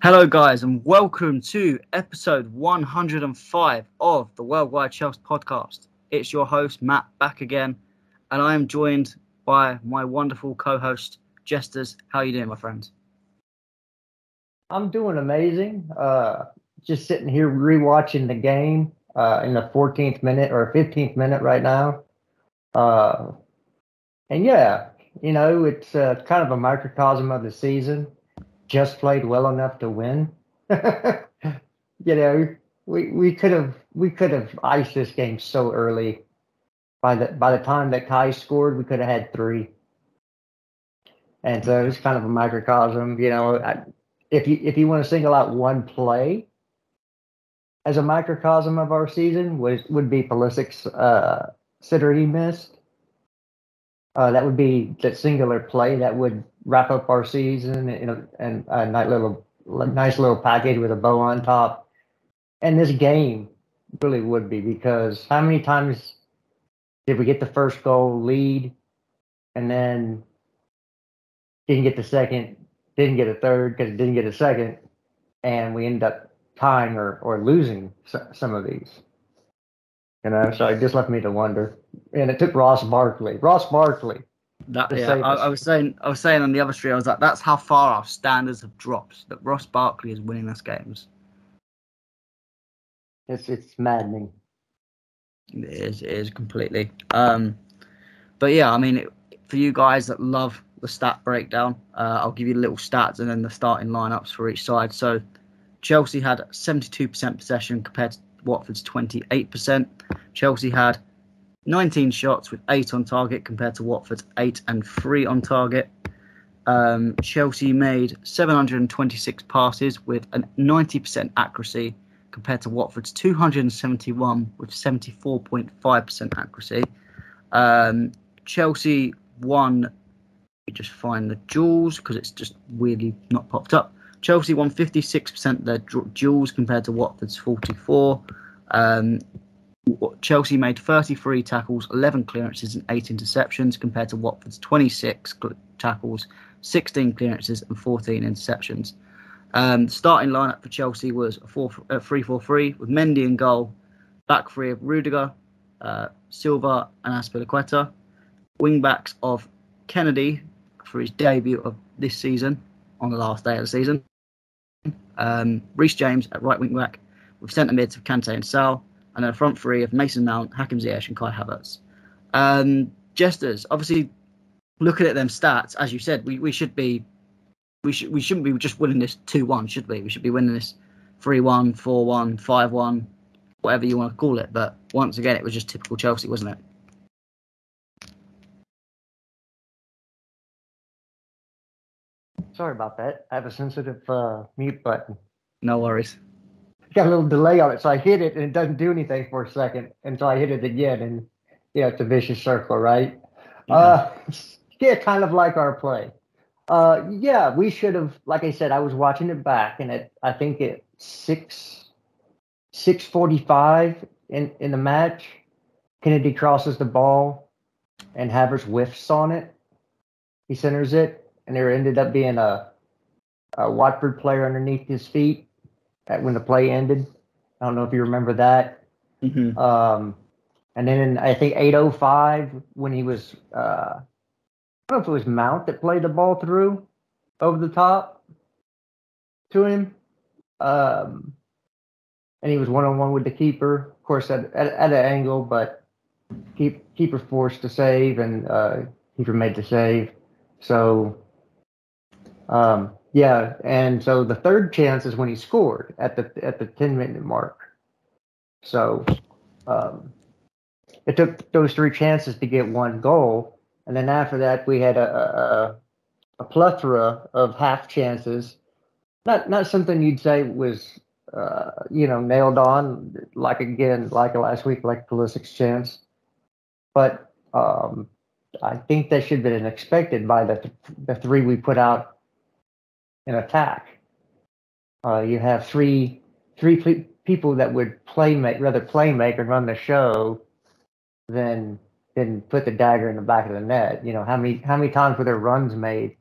Hello, guys, and welcome to episode 105 of the Worldwide Chelsea podcast. It's your host, Matt, back again, and I am joined by my wonderful co host, Jesters. How are you doing, my friends? I'm doing amazing. Uh, just sitting here rewatching the game uh, in the 14th minute or 15th minute right now. Uh, and yeah, you know, it's uh, kind of a microcosm of the season. Just played well enough to win. you know, we we could have we could have iced this game so early. By the by the time that Kai scored, we could have had three. And so it's kind of a microcosm. You know, I, if you if you want to single out one play as a microcosm of our season, would would be Pulisic's uh, sitter he missed. Uh, that would be that singular play that would wrap up our season in a, in a nice little nice little package with a bow on top. And this game really would be because how many times did we get the first goal lead and then didn't get the second, didn't get a third because didn't get a second, and we end up tying or, or losing some of these. You know, so it just left me to wonder. And it took Ross Barkley. Ross Barkley. That, yeah, I, I, was saying, I was saying on the other stream, I was like, that's how far our standards have dropped. That Ross Barkley is winning us games. It's it's maddening. It is, it is completely. Um, but yeah, I mean, it, for you guys that love the stat breakdown, uh, I'll give you the little stats and then the starting lineups for each side. So Chelsea had 72% possession compared to Watford's 28%. Chelsea had 19 shots with 8 on target compared to Watford's 8 and 3 on target. Um, Chelsea made 726 passes with a 90% accuracy compared to Watford's 271 with 74.5% accuracy. Um, Chelsea won. You just find the duels because it's just weirdly not popped up. Chelsea won 56% of their duels compared to Watford's 44. Um, Chelsea made 33 tackles, 11 clearances, and 8 interceptions compared to Watford's 26 tackles, 16 clearances, and 14 interceptions. Um, starting lineup for Chelsea was a 3 4 3 with Mendy in goal, back three of Rudiger, uh, Silva, and Azpilicueta. Wing backs of Kennedy for his debut of this season on the last day of the season. Um, James at right wing back with centre mids of Kante and Saul, and then a front three of Mason Mount, Hakim Ziyech, and Kai Havertz. Um, jesters, obviously, looking at them stats, as you said, we, we should be we should we shouldn't be just winning this two one, should we? We should be winning this 3-1, 4-1, 5-1, whatever you want to call it. But once again, it was just typical Chelsea, wasn't it? Sorry about that. I have a sensitive uh, mute button. No worries. Got a little delay on it, so I hit it and it doesn't do anything for a second until I hit it again, and know it's a vicious circle, right? Mm-hmm. Uh, yeah, kind of like our play. Uh, yeah, we should have. Like I said, I was watching it back, and it I think at six six forty five in in the match, Kennedy crosses the ball, and Havertz whiffs on it. He centers it, and there ended up being a, a Watford player underneath his feet when the play ended. I don't know if you remember that. Mm-hmm. Um, and then in, I think 805 when he was uh, I don't know if it was Mount that played the ball through over the top to him. Um, and he was one on one with the keeper, of course, at, at, at, an angle, but keep, keeper forced to save and uh, keeper made the save. So, um, yeah, and so the third chance is when he scored at the at the 10 minute mark. So, um, it took those three chances to get one goal and then after that, we had a, a, a plethora of half chances. Not not something you'd say was uh, you know nailed on like again like last week like Pulisic's chance, but um, I think that should have been expected by the the three we put out in attack. Uh, you have three three people that would play make rather play make and run the show than didn't put the dagger in the back of the net. You know, how many how many times were there runs made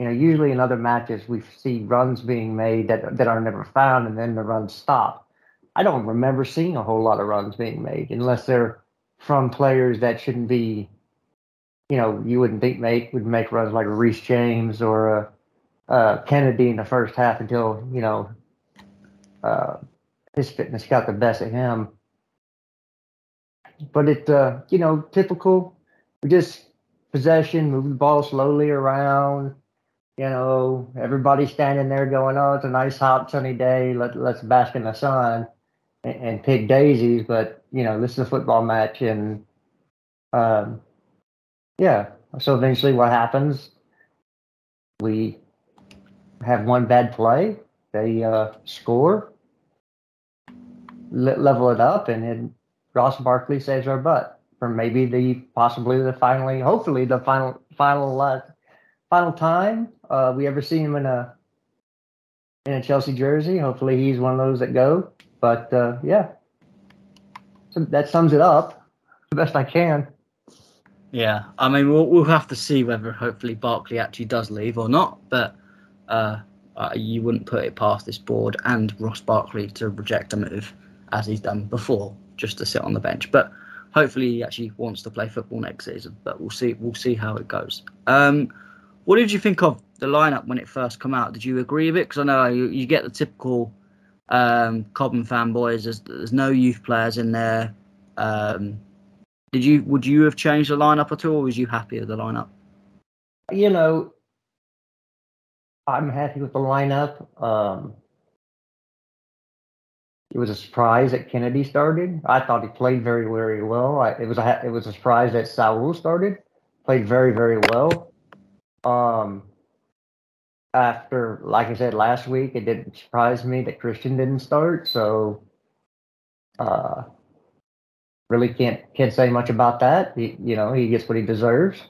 You know, usually in other matches we see runs being made that that are never found, and then the runs stop. I don't remember seeing a whole lot of runs being made unless they're from players that shouldn't be. You know, you wouldn't think make would make runs like Reece James or uh, uh, Kennedy in the first half until you know uh, his fitness got the best of him. But it, uh, you know, typical. We just possession, move the ball slowly around. You know, everybody standing there going, "Oh, it's a nice hot sunny day. Let let's bask in the sun and, and pick daisies." But you know, this is a football match, and um, yeah. So eventually, what happens? We have one bad play. They uh, score, level it up, and then Ross Barkley saves our butt for maybe the possibly the finally, hopefully the final final uh, final time uh, we ever see him in a in a Chelsea jersey. Hopefully he's one of those that go. But uh, yeah, so that sums it up the best I can. Yeah, I mean we'll we'll have to see whether hopefully Barkley actually does leave or not, but. Uh, uh, you wouldn't put it past this board and Ross Barkley to reject a move as he's done before, just to sit on the bench. But hopefully, he actually wants to play football next season. But we'll see. We'll see how it goes. Um, what did you think of the lineup when it first came out? Did you agree with it? Because I know you, you, get the typical um, Cobham fanboys. There's, there's no youth players in there. Um, did you? Would you have changed the lineup at all? Or was you happy with the lineup? You know, I'm happy with the lineup. Um, it was a surprise that Kennedy started. I thought he played very, very well. I, it was a it was a surprise that Saul started. Played very, very well. Um, after, like I said last week, it didn't surprise me that Christian didn't start. So, uh, really can't can't say much about that. He, you know, he gets what he deserves.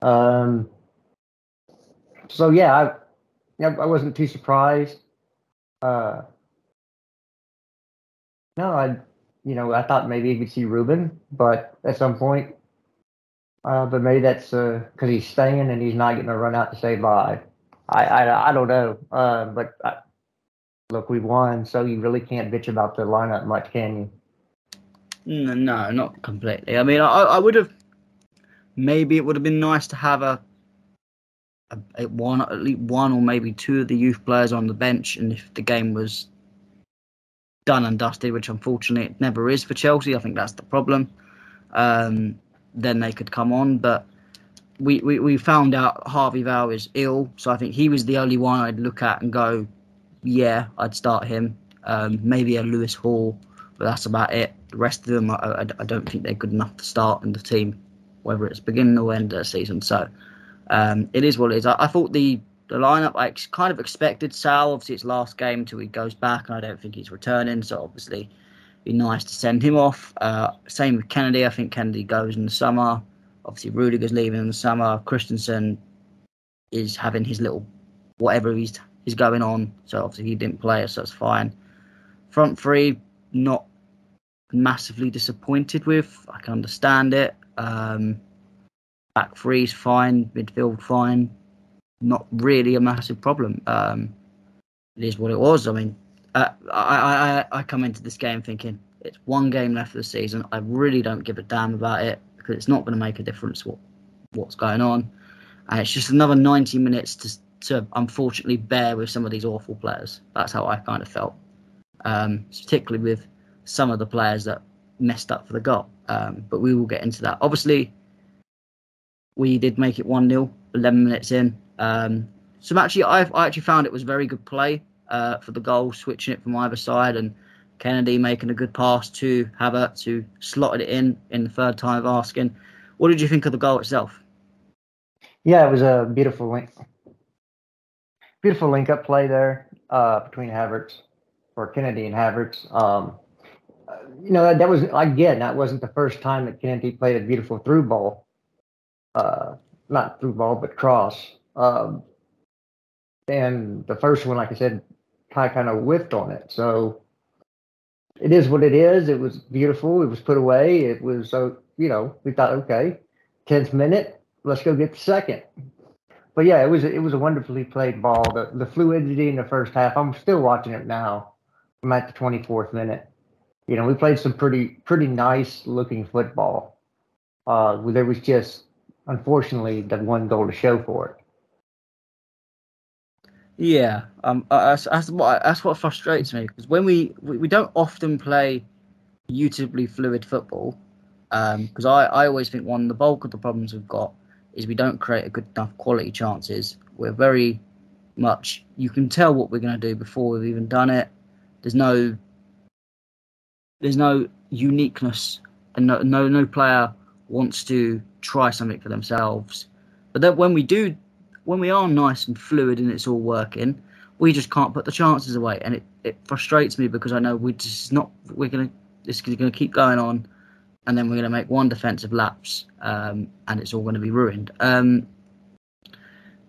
Um, so yeah, I, I wasn't too surprised. Uh, no, I, you know, I thought maybe we'd see Ruben, but at some point, uh, but maybe that's because uh, he's staying and he's not getting a run out to say bye. I, I, I don't know. Uh, but I, look, we won, so you really can't bitch about the lineup much, can you? No, not completely. I mean, I, I would have. Maybe it would have been nice to have a a, one at least one or maybe two of the youth players on the bench, and if the game was done and dusted, which unfortunately it never is for Chelsea, I think that's the problem. Um, then they could come on, but we, we, we found out Harvey Vale is ill, so I think he was the only one I'd look at and go, yeah, I'd start him. Um, maybe a Lewis Hall, but that's about it. The rest of them, I, I, I, don't think they're good enough to start in the team, whether it's beginning or end of the season. So um, it is what it is. I, I thought the the lineup I ex- kind of expected Saul. Obviously, it's last game until he goes back, and I don't think he's returning. So obviously, it'd be nice to send him off. Uh, same with Kennedy. I think Kennedy goes in the summer. Obviously, Rudiger's leaving in the summer. Christensen is having his little whatever he's he's going on. So obviously, he didn't play, so that's fine. Front three, not massively disappointed with. I can understand it. Um, back three's fine, midfield fine. Not really a massive problem. Um, it is what it was. I mean, uh, I, I I come into this game thinking it's one game left of the season. I really don't give a damn about it because it's not going to make a difference what what's going on, and it's just another 90 minutes to to unfortunately bear with some of these awful players. That's how I kind of felt, um, particularly with some of the players that messed up for the goal. Um, but we will get into that. Obviously, we did make it 1 0, 11 minutes in. Um, so actually, i I actually found it was very good play uh, for the goal, switching it from either side, and Kennedy making a good pass to Havertz, who slotted it in in the third time of asking. What did you think of the goal itself? Yeah, it was a beautiful link, beautiful link up play there uh, between Havertz or Kennedy and Havertz. Um, you know that, that was again that wasn't the first time that Kennedy played a beautiful through ball uh, not through ball, but cross. Um, and the first one, like I said, I kind of whiffed on it. So it is what it is. It was beautiful. It was put away. It was so you know we thought okay, tenth minute, let's go get the second. but yeah, it was it was a wonderfully played ball. The the fluidity in the first half. I'm still watching it now. I'm at the 24th minute. You know, we played some pretty pretty nice looking football. Uh, there was just unfortunately the one goal to show for it. Yeah, um, uh, that's, that's what that's what frustrates me because when we, we, we don't often play beautifully fluid football, because um, I I always think one the bulk of the problems we've got is we don't create a good enough quality chances. We're very much you can tell what we're going to do before we've even done it. There's no there's no uniqueness and no no, no player wants to try something for themselves. But then when we do when we are nice and fluid and it's all working, we just can't put the chances away, and it, it frustrates me because I know we just not we're gonna this is gonna keep going on, and then we're gonna make one defensive lapse, um, and it's all gonna be ruined. Um,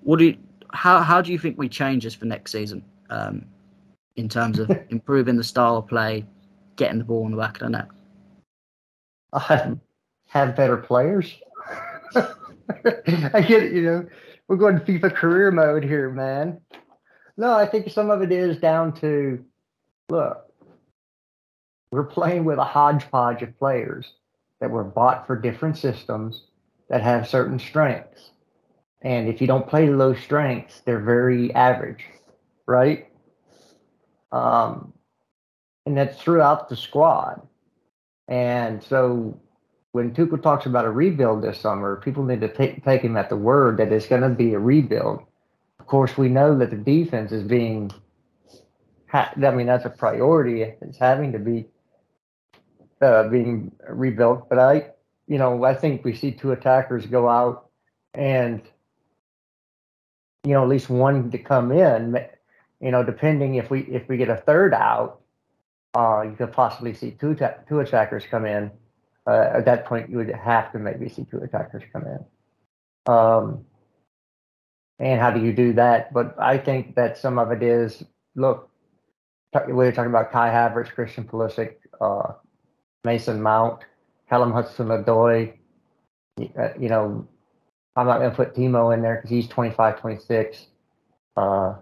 what do you, how how do you think we change this for next season um, in terms of improving the style of play, getting the ball in the back of the net? I have better players. I get it, you know we're going FIFA career mode here, man. No, I think some of it is down to look, we're playing with a hodgepodge of players that were bought for different systems that have certain strengths. And if you don't play to those strengths, they're very average, right? Um, and that's throughout the squad. And so when Tuchel talks about a rebuild this summer, people need to take, take him at the word that it's going to be a rebuild. Of course, we know that the defense is being, I mean, that's a priority. It's having to be uh, being rebuilt. But I, you know, I think we see two attackers go out and, you know, at least one to come in. You know, depending if we if we get a third out, uh, you could possibly see two ta- two attackers come in uh, at that point you would have to maybe see two attackers come in. Um, and how do you do that? But I think that some of it is look, we're talking about Kai Havertz, Christian Pulisic, uh, Mason Mount, Callum Hudson-Odoi. Uh, you know, I'm not going to put Timo in there because he's 25, 26. Uh,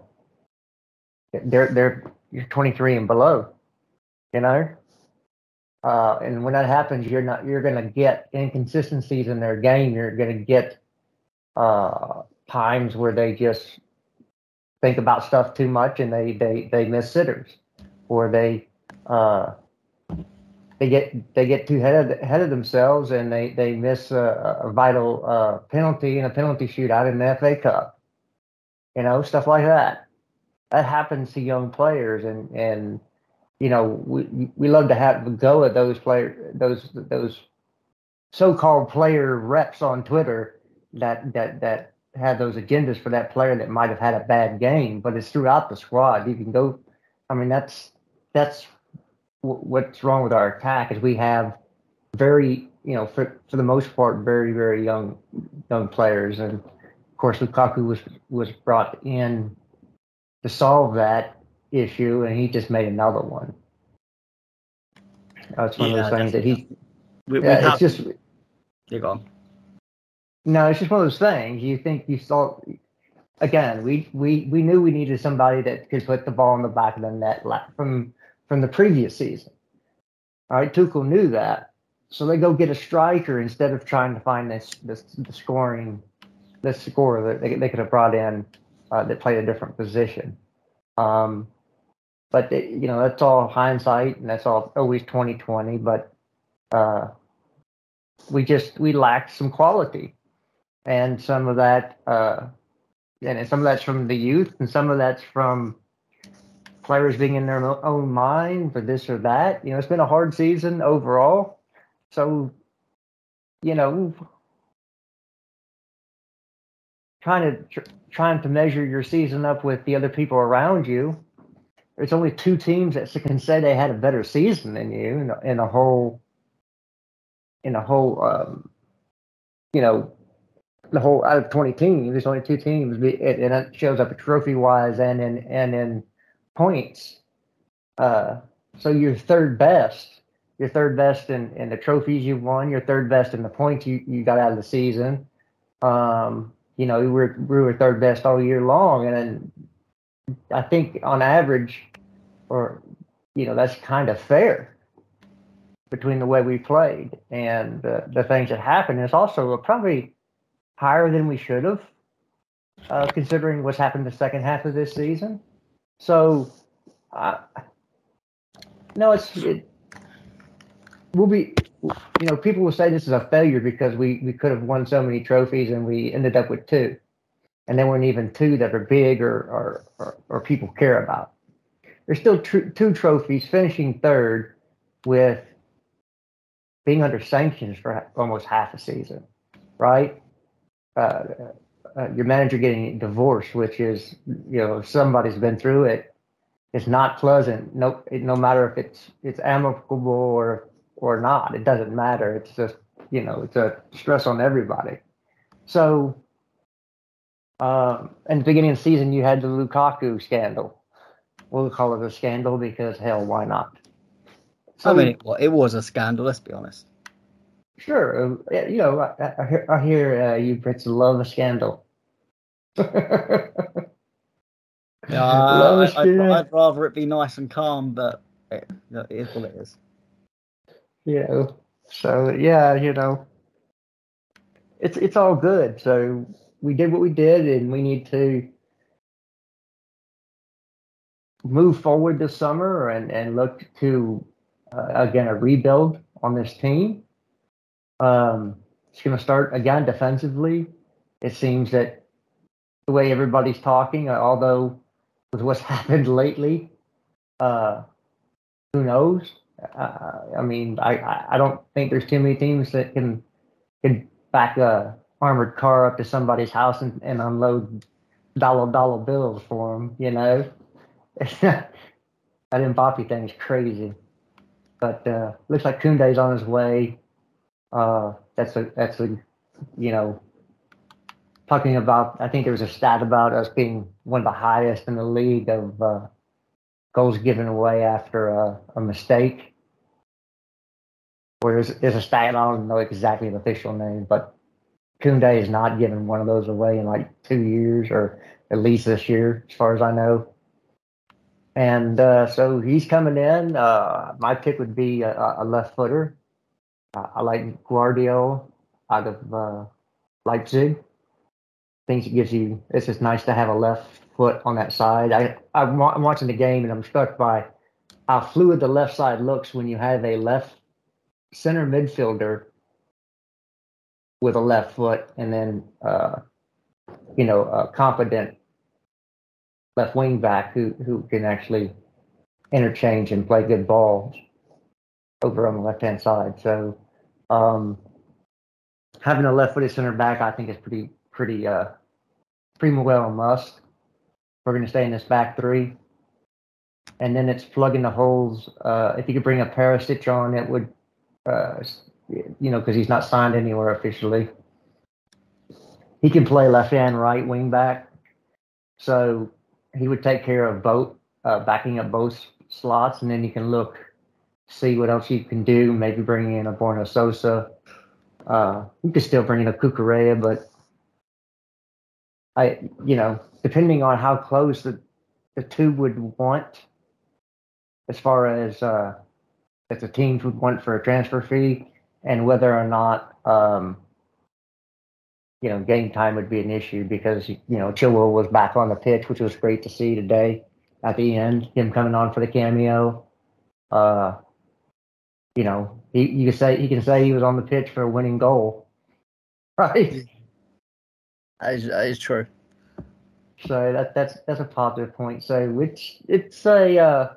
they're they're you're 23 and below. You know, uh, and when that happens, you're not you're going to get inconsistencies in their game. You're going to get uh, times where they just think about stuff too much and they they they miss sitters, or they uh, they get they get too ahead of, ahead of themselves and they they miss a, a vital uh, penalty in a penalty shootout in the FA Cup. You know stuff like that. That happens to young players and and you know, we we love to have go at those player those those so-called player reps on Twitter that that that have those agendas for that player that might have had a bad game, but it's throughout the squad. You can go. I mean, that's that's what's wrong with our attack is we have very you know for for the most part very very young young players and of course Lukaku was was brought in to solve that issue, and he just made another one. That's one yeah, of those things that he. We, we yeah, have, it's just. You're gone. No, it's just one of those things. You think you saw. Again, we we we knew we needed somebody that could put the ball in the back of the net from from the previous season. All right, Tuchel knew that, so they go get a striker instead of trying to find this this the scoring, this scorer that they, they could have brought in uh, that played a different position. Um, but it, you know that's all hindsight and that's all always 2020 but uh, we just we lacked some quality. And some of that uh, and some of that's from the youth and some of that's from players being in their own mind for this or that. You know it's been a hard season overall. So you know trying to tr- trying to measure your season up with the other people around you there's only two teams that can say they had a better season than you in a, in a whole in a whole um, you know the whole out of 20 teams there's only two teams and it shows up trophy wise and in and in points. Uh, so you're third best. You're third best in, in the trophies you won. You're third best in the points you, you got out of the season. Um, you know, we were we were third best all year long, and I think on average, or you know, that's kind of fair between the way we played and uh, the things that happened. It's also probably higher than we should have, uh, considering what's happened the second half of this season. So, uh, no, it's it, we'll be. You know, people will say this is a failure because we we could have won so many trophies and we ended up with two, and there weren't even two that are big or or or, or people care about. There's still tr- two trophies, finishing third with being under sanctions for almost half a season, right? Uh, uh, your manager getting divorced, which is, you know, if somebody's been through it, it's not pleasant. No, no matter if it's it's amicable or or not, it doesn't matter. It's just, you know, it's a stress on everybody. So, um, in the beginning of the season, you had the Lukaku scandal. We'll call it a scandal because hell, why not? So, I mean, well, it was a scandal. Let's be honest. Sure, uh, you know, I, I hear, I hear uh, you Brits love a scandal. yeah, I, I'd, I'd, rather it be nice and calm, but it, it is what it is. You know, so yeah, you know, it's it's all good. So we did what we did, and we need to move forward this summer and and look to uh, again a rebuild on this team um, it's going to start again defensively. It seems that the way everybody's talking, uh, although with what's happened lately, uh, who knows? Uh, I mean, I, I don't think there's too many teams that can can back a armored car up to somebody's house and, and unload dollar dollar bills for them. You know, that Mbappe thing's crazy. But uh, looks like Koundé's on his way. Uh, that's a that's a you know talking about. I think there was a stat about us being one of the highest in the league of uh, goals given away after a, a mistake. Or there's, there's a stat I don't know exactly the official name, but Koundé has not given one of those away in like two years, or at least this year, as far as I know. And uh, so he's coming in. Uh, my pick would be a, a left footer. Uh, I like Gvardiol out of uh, Leipzig. Things it gives you. It's just nice to have a left foot on that side. I I'm, I'm watching the game and I'm struck by how fluid the left side looks when you have a left center midfielder with a left foot and then uh, you know a confident left wing back who who can actually interchange and play good balls over on the left hand side. So um, having a left footed center back, I think is pretty pretty uh, pretty well a must. We're going to stay in this back three, and then it's plugging the holes. Uh, if you could bring a Perisic on, it would, uh, you know, because he's not signed anywhere officially. He can play left and right wing back, so he would take care of both, uh, backing up both slots, and then you can look see what else you can do. Maybe bring in a Borna Sosa. Uh, you could still bring in a Cucurella, but I, you know, depending on how close the the two would want, as far as uh, that the teams would want for a transfer fee, and whether or not, um, you know, game time would be an issue because you know Chilwell was back on the pitch, which was great to see today. At the end, him coming on for the cameo. Uh, you know, he you can say he can say he was on the pitch for a winning goal, right? That is, that is true. So that that's that's a positive point. So which it's a uh,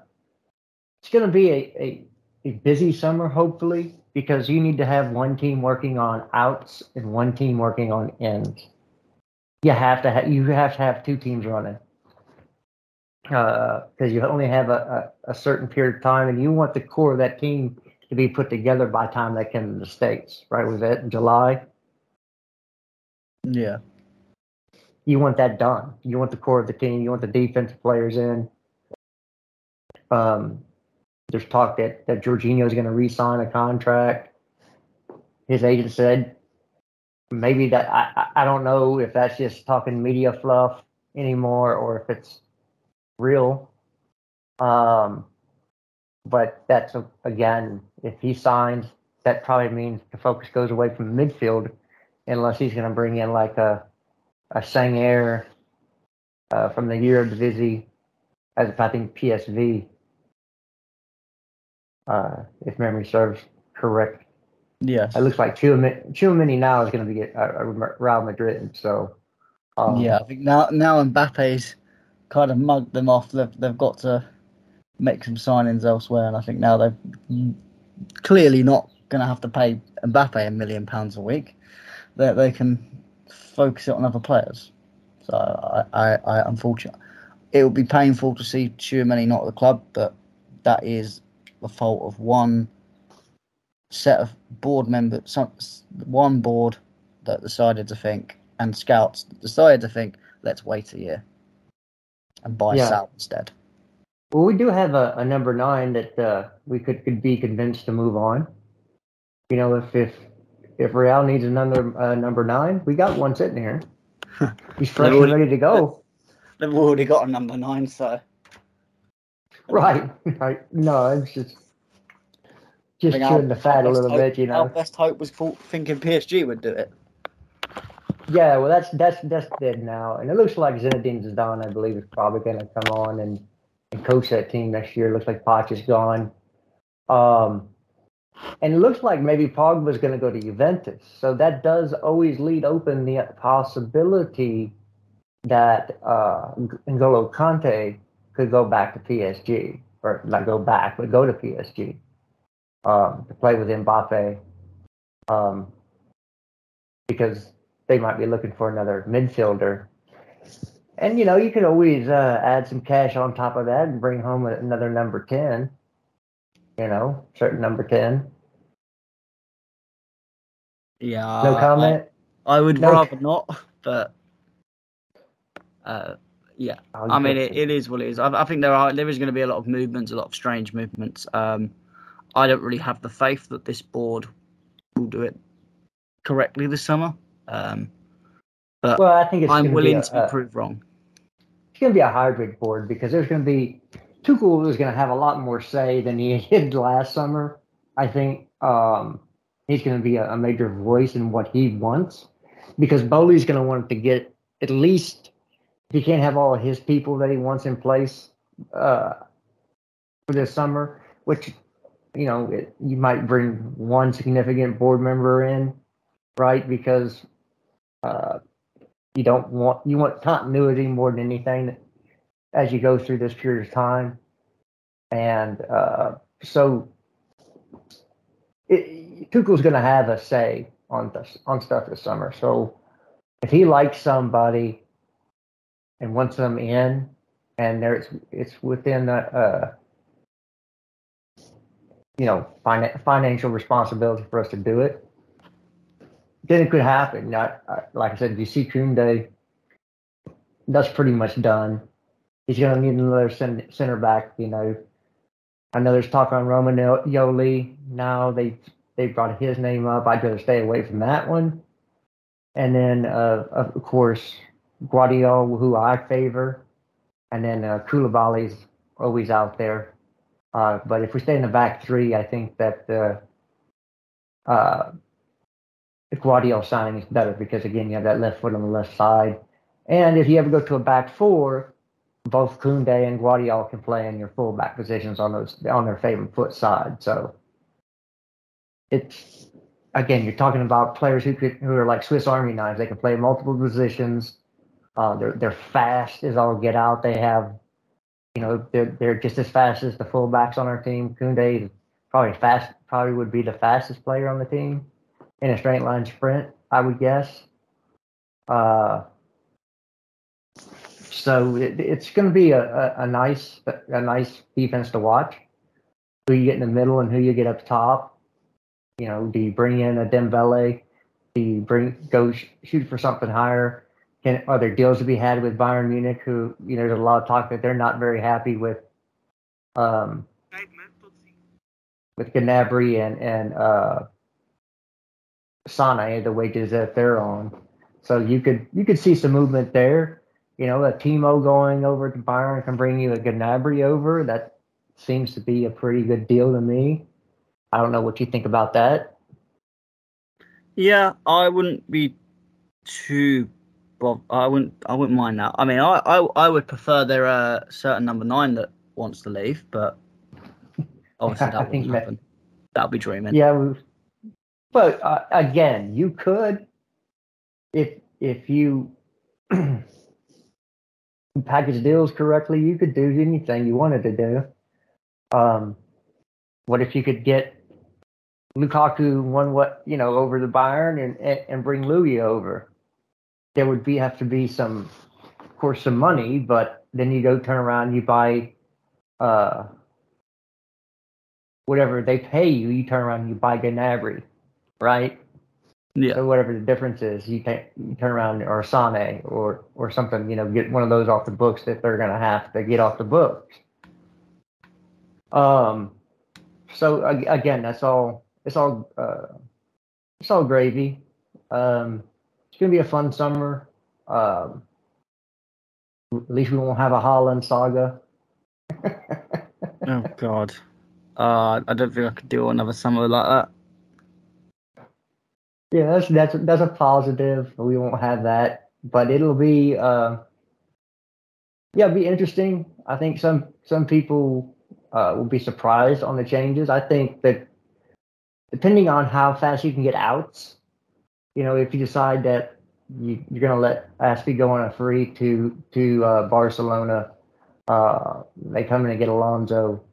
it's going to be a, a a busy summer hopefully because you need to have one team working on outs and one team working on ends. You have to have you have to have two teams running because uh, you only have a, a, a certain period of time, and you want the core of that team to be put together by the time they come to the States, right? Was it in July? Yeah. You want that done. You want the core of the team. You want the defensive players in. Um, there's talk that, that Jorginho is going to re sign a contract. His agent said maybe that I, I don't know if that's just talking media fluff anymore or if it's real. Um, but that's a, again, if he signs, that probably means the focus goes away from midfield, unless he's going to bring in like a a Sangaré uh, from the Eredivisie, as I think PSV, uh, if memory serves correct. Yes. It looks like Tchouameni now is going to be at uh, Real Madrid. So um, yeah, I think now now Mbappe's kind of mugged them off. They've they've got to make some signings elsewhere, and I think now they're clearly not going to have to pay Mbappe a million pounds a week. That they, they can focus it on other players. So I, I, I unfortunately, it would be painful to see Tchouameni not at the club, but that is the fault of one set of board members, some, one board that decided to think, and scouts decided to think, let's wait a year and buy yeah. Saul instead. Well, we do have a, a number nine that uh, we could, could be convinced to move on. You know, if if if Real needs another uh, number nine, we got one sitting here. He's fresh and ready to go. They've already got a number nine, so. Right, right. No, it's just just chewing the fat a little hope, bit, you know. Our best hope was thinking PSG would do it. Yeah, well, that's that's that's dead now, and it looks like Zinedine Zidane, I believe, is probably going to come on and, and coach that team next year. It looks like Poch is gone, um, and it looks like maybe Pogba is going to go to Juventus. So that does always lead open the possibility that uh, N'Golo Kante could go back to PSG, or not go back, but go to PSG um, to play with Mbappe um, because they might be looking for another midfielder. And you know, you could always uh, add some cash on top of that and bring home another number ten. You know, certain number ten. Yeah. No comment. I, I would no. rather not, but uh, yeah. I mean, it, it is what it is. I, I think there are there is going to be a lot of movements, a lot of strange movements. Um, I don't really have the faith that this board will do it correctly this summer. Um, but well, I think I'm willing a, to be proved wrong. It's going to be a hybrid board because there's going to be Tuchel is going to have a lot more say than he did last summer. I think um, he's going to be a, a, major voice in what he wants because Boehly's going to want to get at least he can't have all of his people that he wants in place uh, for this summer, which you know, it, you might bring one significant board member in, right? Because uh, you don't want you want continuity more than anything as you go through this period of time, and uh, so it, Tuchel's going to have a say on this on stuff this summer. So if he likes somebody and wants them in, and there's it's within the uh, you know, fin- financial responsibility for us to do it, then it could happen. Not, like I said, you see Koundé, that's pretty much done. He's going to need another center back. You know, I know there's talk on Romagnoli. Now they they brought his name up. I'd rather stay away from that one. And then, uh, of course, Gvardiol, who I favor, and then uh, Koulibaly's always out there. Uh, but if we stay in the back three, I think that uh, uh, Gvardiol signing is better because again you have that left foot on the left side, and if you ever go to a back four, both Koundé and Gvardiol can play in your fullback positions on those on their favorite foot side. So it's again you're talking about players who could who are like Swiss Army knives. They can play multiple positions. Uh, they're they're fast as all get out. They have you know, they're they're just as fast as the fullbacks on our team. Koundé probably fast, probably would be the fastest player on the team in a straight line sprint, I would guess. Uh, so it, it's going to be a, a, a, nice a nice defense to watch. Who you get in the middle and who you get up top. You know, do you bring in a Dembele? Do you bring go sh- shoot for something higher? Can, are there deals to be had with Bayern Munich? Who you know, there's a lot of talk that they're not very happy with, um, with Gnabry and and uh, Sane the wages that they're on. So you could you could see some movement there. You know, a Timo going over to Bayern can bring you a Gnabry over. That seems to be a pretty good deal to me. I don't know what you think about that. Yeah, I wouldn't be too. Well, I wouldn't. I wouldn't mind that. I mean, I I, I would prefer there a certain number nine that wants to leave, but obviously that won't happen. That, would be dreaming. Yeah, but uh, again, you could if if you package deals correctly, you could do anything you wanted to do. Um, what if you could get Lukaku one what you know over the Bayern and, and, and bring Lewy over? There would be have to be some, of course, some money, but then you go turn around, you buy, uh, whatever they pay you, you turn around, and you buy Gnabry, right? Yeah. So whatever the difference is, you, you turn around or Sane or or something, you know, get one of those off the books that they're gonna have to get off the books. Um, so again, that's all. It's all. Uh, it's all gravy. Um, it's gonna be a fun summer. Um, at least we won't have a Haaland saga. oh God. Uh, I don't think I could do another summer like that. Yeah, that's that's that's a positive. We won't have that, but it'll be uh, yeah, it'll be interesting. I think some some people uh, will be surprised on the changes. I think that depending on how fast you can get outs, you know, if you decide that you, are going to let Azpi go on a free to to uh, Barcelona, uh, they come in and get Alonso,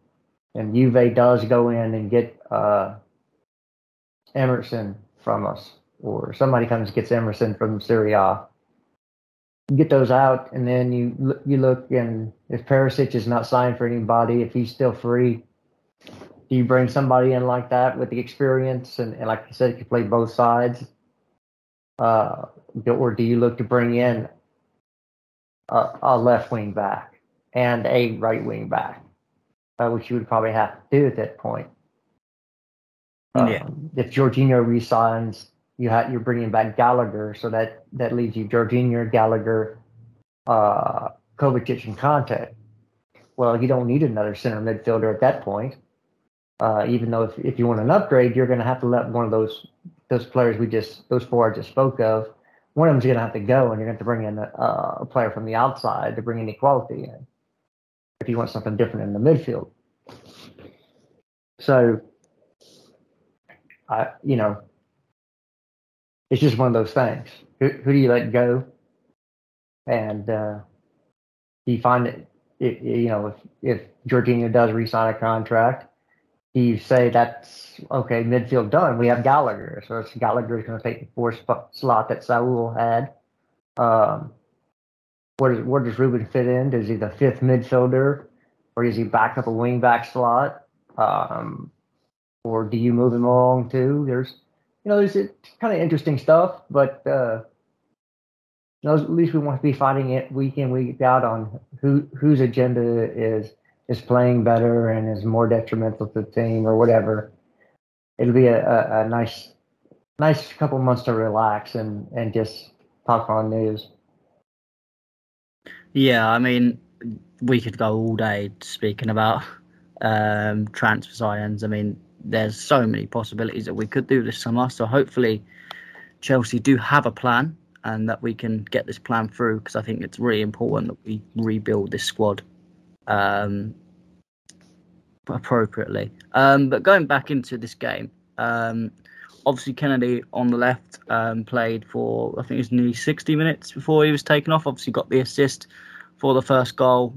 and Juve does go in and get uh, Emerson from us, or somebody comes and gets Emerson from Serie A. You get those out, and then you you look, and if Perisic is not signed for anybody, if he's still free, do you bring somebody in like that with the experience and, and like you said, you play both sides, or do you look to bring in a, a left wing back and a right wing back, uh, which you would probably have to do at that point? Yeah. Um, if Jorginho resigns, you have you're bringing back Gallagher, so that that leaves you Jorginho, Gallagher, uh, Kovacic, and Kanté. Well, you don't need another center midfielder at that point. Uh, even though if, if you want an upgrade, you're going to have to let one of those those players we just those four I just spoke of, one of them's going to have to go, and you're going to have to bring in a, a player from the outside to bring in equality in. If you want something different in the midfield, so I, you know, it's just one of those things. Who, who do you let go? And uh, do you find that, it, you know, if, if Jorginho does resign a contract, you say that's okay, midfield done? We have Gallagher. So it's Gallagher's going to take the fourth slot that Saul had. Um, where does, where does Ruben fit in? Does he the fifth midfielder? Or does he back up a wing back slot? Um, or do you move him along too? There's, you know, there's kind of interesting stuff, but uh, you know, at least we want to be fighting it week in week out on who whose agenda is is playing better and is more detrimental to the team or whatever. It'll be a, a, a nice nice couple months to relax and and just talk on news. Yeah, I mean, we could go all day speaking about um, transfer signs. I mean, there's so many possibilities that we could do this summer. So hopefully, Chelsea do have a plan and that we can get this plan through because I think it's really important that we rebuild this squad um, appropriately. Um, but going back into this game, um, obviously Kennedy on the left um, played for I think it was nearly 60 minutes before he was taken off. Obviously got the assist for the first goal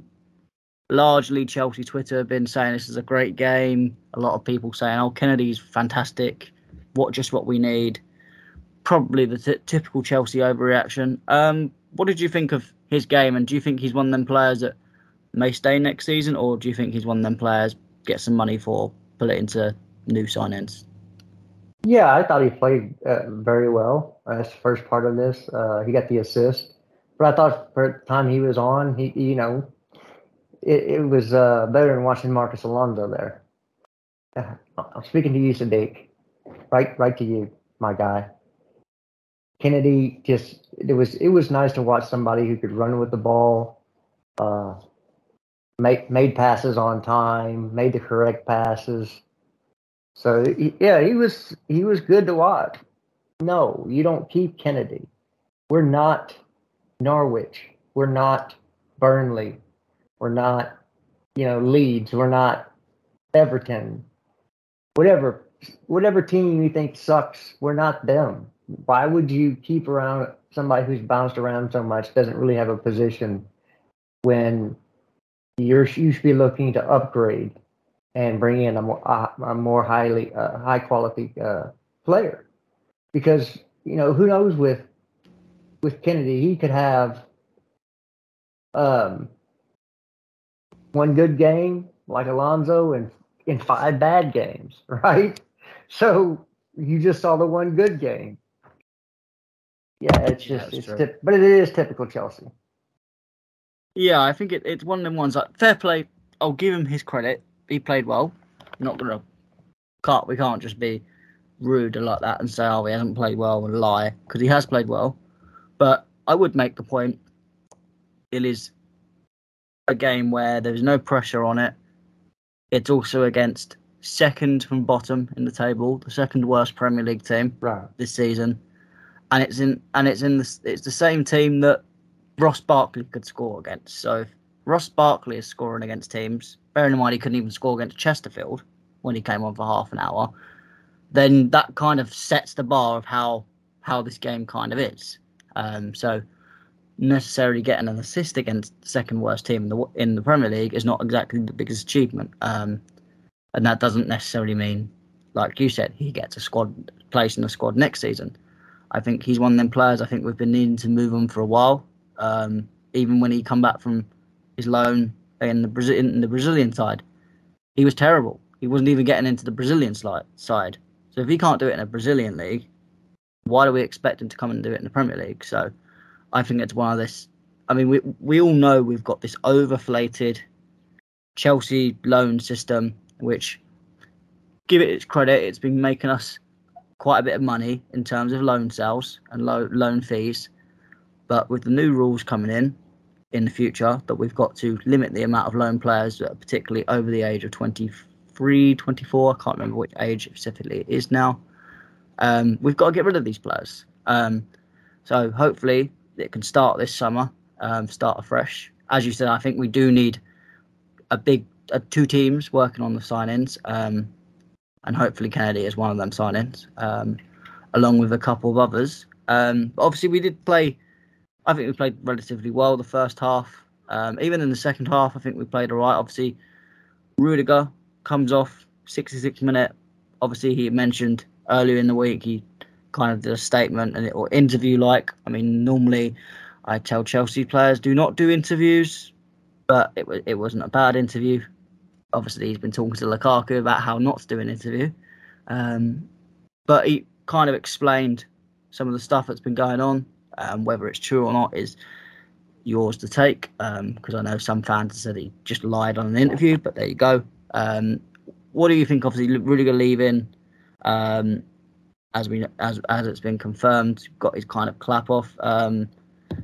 largely Chelsea Twitter have been saying this is a great game. A lot of people saying, "Oh, Kennedy's fantastic. What just what we need." Probably the t- typical Chelsea overreaction. Um, what did you think of his game, and do you think he's one of them players that may stay next season, or do you think he's one of them players get some money for, pull it into new signings? Yeah, I thought he played uh, very well. Uh, that's the first part of this. Uh, he got the assist, but I thought for the time he was on, he you know it, it was uh, better than watching Marcos Alonso there. I'm speaking to you, Sadiq. Right, right to you, my guy. Kennedy just it was it was nice to watch somebody who could run with the ball, uh, make made passes on time, made the correct passes. So yeah, he was he was good to watch. No, you don't keep Kennedy. We're not Norwich. We're not Burnley. We're not you know Leeds. We're not Everton. Whatever whatever team you think sucks, we're not them. Why would you keep around somebody who's bounced around so much, doesn't really have a position, when you're you should be looking to upgrade and bring in a more, a, a more highly uh, high quality uh, player? Because you know who knows with with Kennedy, he could have um, one good game like Alonso and in five bad games, right? So you just saw the one good game. Yeah, it's just yeah, it's tip, but it is typical Chelsea. Yeah, I think it, it's one of them ones like fair play. I'll give him his credit. He played well. I'm not gonna can't we can't just be rude like that and say oh he hasn't played well and lie because he has played well. But I would make the point. It is a game where there's no pressure on it. It's also against second from bottom in the table, the second worst Premier League team right. this season, and it's in and it's in the it's the same team that Ross Barkley could score against. So if Ross Barkley is scoring against teams, bearing in mind he couldn't even score against Chesterfield when he came on for half an hour, then that kind of sets the bar of how how this game kind of is. Um, so necessarily getting an assist against the second worst team in the in the Premier League is not exactly the biggest achievement. Um, and that doesn't necessarily mean, like you said, he gets a squad place in the squad next season. I think he's one of them players. I think we've been needing to move on for a while. Um, even when he come back from his loan in the Brazil in the Brazilian side, he was terrible. He wasn't even getting into the Brazilian side. So if he can't do it in a Brazilian league, why do we expect him to come and do it in the Premier League? So I think it's one of this. I mean, we we all know we've got this overflated Chelsea loan system which give it its credit, it's been making us quite a bit of money in terms of loan sales and lo- loan fees. But with the new rules coming in in the future, that we've got to limit the amount of loan players that are particularly over the age of 23, 24, I can't remember which age specifically it is now. Um, we've got to get rid of these players. Um, so hopefully it can start this summer, um, start afresh. As you said, I think we do need a big uh, two teams working on the sign-ins, um, and hopefully Kennedy is one of them sign-ins, um, along with a couple of others. Um, obviously, we did play. I think we played relatively well the first half. Um, even in the second half, I think we played all right. Obviously, Rudiger comes off 66 minute. Obviously, he mentioned earlier in the week he kind of did a statement and it, or interview like. I mean, normally I tell Chelsea players do not do interviews, but it it wasn't a bad interview obviously he's been talking to Lukaku about how not to do an interview, um, but he kind of explained some of the stuff that's been going on. Um, whether it's true or not is yours to take, because um, I know some fans said he just lied on an interview, but there you go. Um, what do you think? Obviously, Rudiger leaving, um, as we as as it's been confirmed, got his kind of clap off. Um,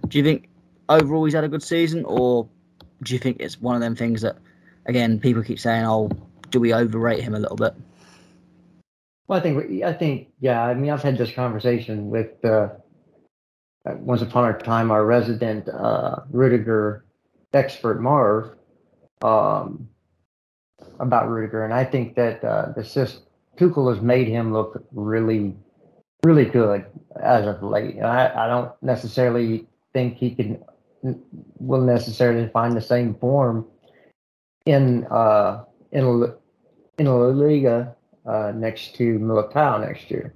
do you think overall he's had a good season, or do you think it's one of them things that again, people keep saying, "Oh, do we overrate him a little bit?" Well, I think I think yeah. I mean, I've had this conversation with uh, once upon a time our resident uh, Rudiger expert Marv um, about Rudiger, and I think that uh, the system Tuchel has made him look really, really good as of late. I, I don't necessarily think he can will necessarily find the same form in uh, in in La Liga uh, next to Militao next year.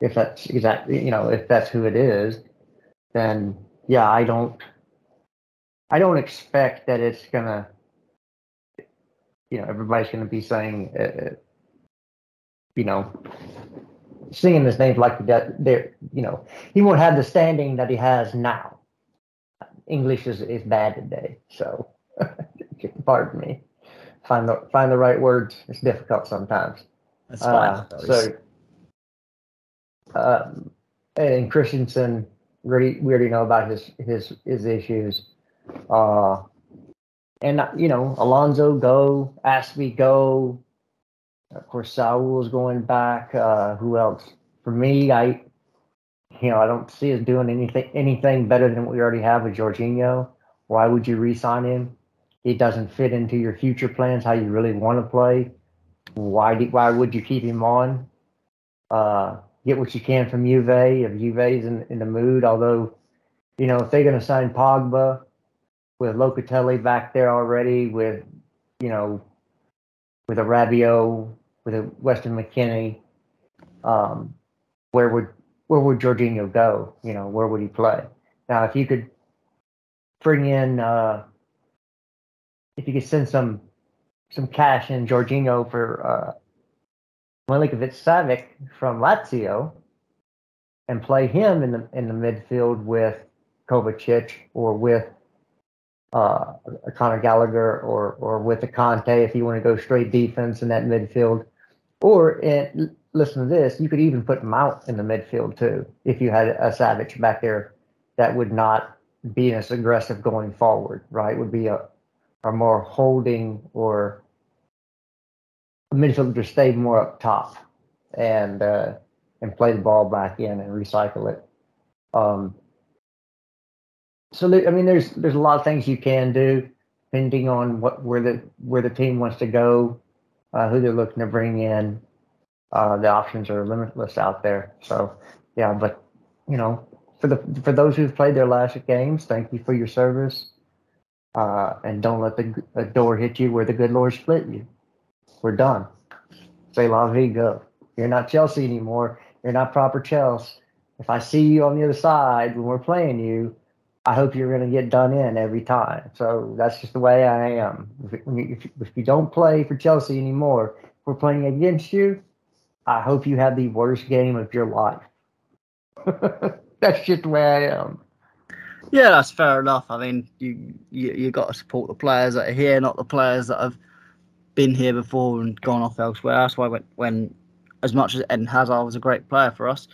If that's exactly you know if that's who it is, then yeah, I don't I don't expect that it's gonna you know everybody's gonna be saying uh, uh you know singing his name like that. There, you know, he won't have the standing that he has now. English is, is bad today, so pardon me. Find the find the right words. It's difficult sometimes. That's fine. Uh, so, um, and Christensen, really, we already know about his his his issues. Uh, and you know, Alonso go, Azpi go. Of course, Saul's going back. Uh, who else? For me, I, you know, I don't see us doing anything anything better than what we already have with Jorginho. Why would you re-sign him? He doesn't fit into your future plans. How you really want to play? Why? Do, why would you keep him on? Uh, get what you can from Juve if Juve's in, in the mood. Although, you know, if they're going to sign Pogba with Locatelli back there already, with you know, with a Rabiot, with a Weston McKennie, um, where would where would Jorginho go? You know, where would he play? Now, if you could bring in, uh, if you could send some some cash in Jorginho for uh, Milinkovic Savic from Lazio and play him in the in the midfield with Kovacic or with uh, Conor Gallagher or or with a Kante if you want to go straight defense in that midfield. Or listen to this, you could even put Mount in the midfield too if you had a Savic back there that would not be as aggressive going forward, right? Would be a a more holding or midfielder stay more up top and uh, and play the ball back in and recycle it. Um, so there, I mean, there's there's a lot of things you can do depending on what where the where the team wants to go, uh, who they're looking to bring in. Uh, the options are limitless out there. So yeah, but you know, for the for those who've played their last games, thank you for your service. Uh, and don't let the, the door hit you where the good Lord split you. We're done. Say la vie, go. You're not Chelsea anymore. You're not proper Chelsea. If I see you on the other side when we're playing you, I hope you're going to get done in every time. So that's just the way I am. If, you, if, if you don't play for Chelsea anymore, if we're playing against you, I hope you have the worst game of your life. that's just the way I am. Yeah, that's fair enough. I mean, you you you got to support the players that are here, not the players that have been here before and gone off elsewhere. That's why when, when as much as Eden Hazard was a great player for us,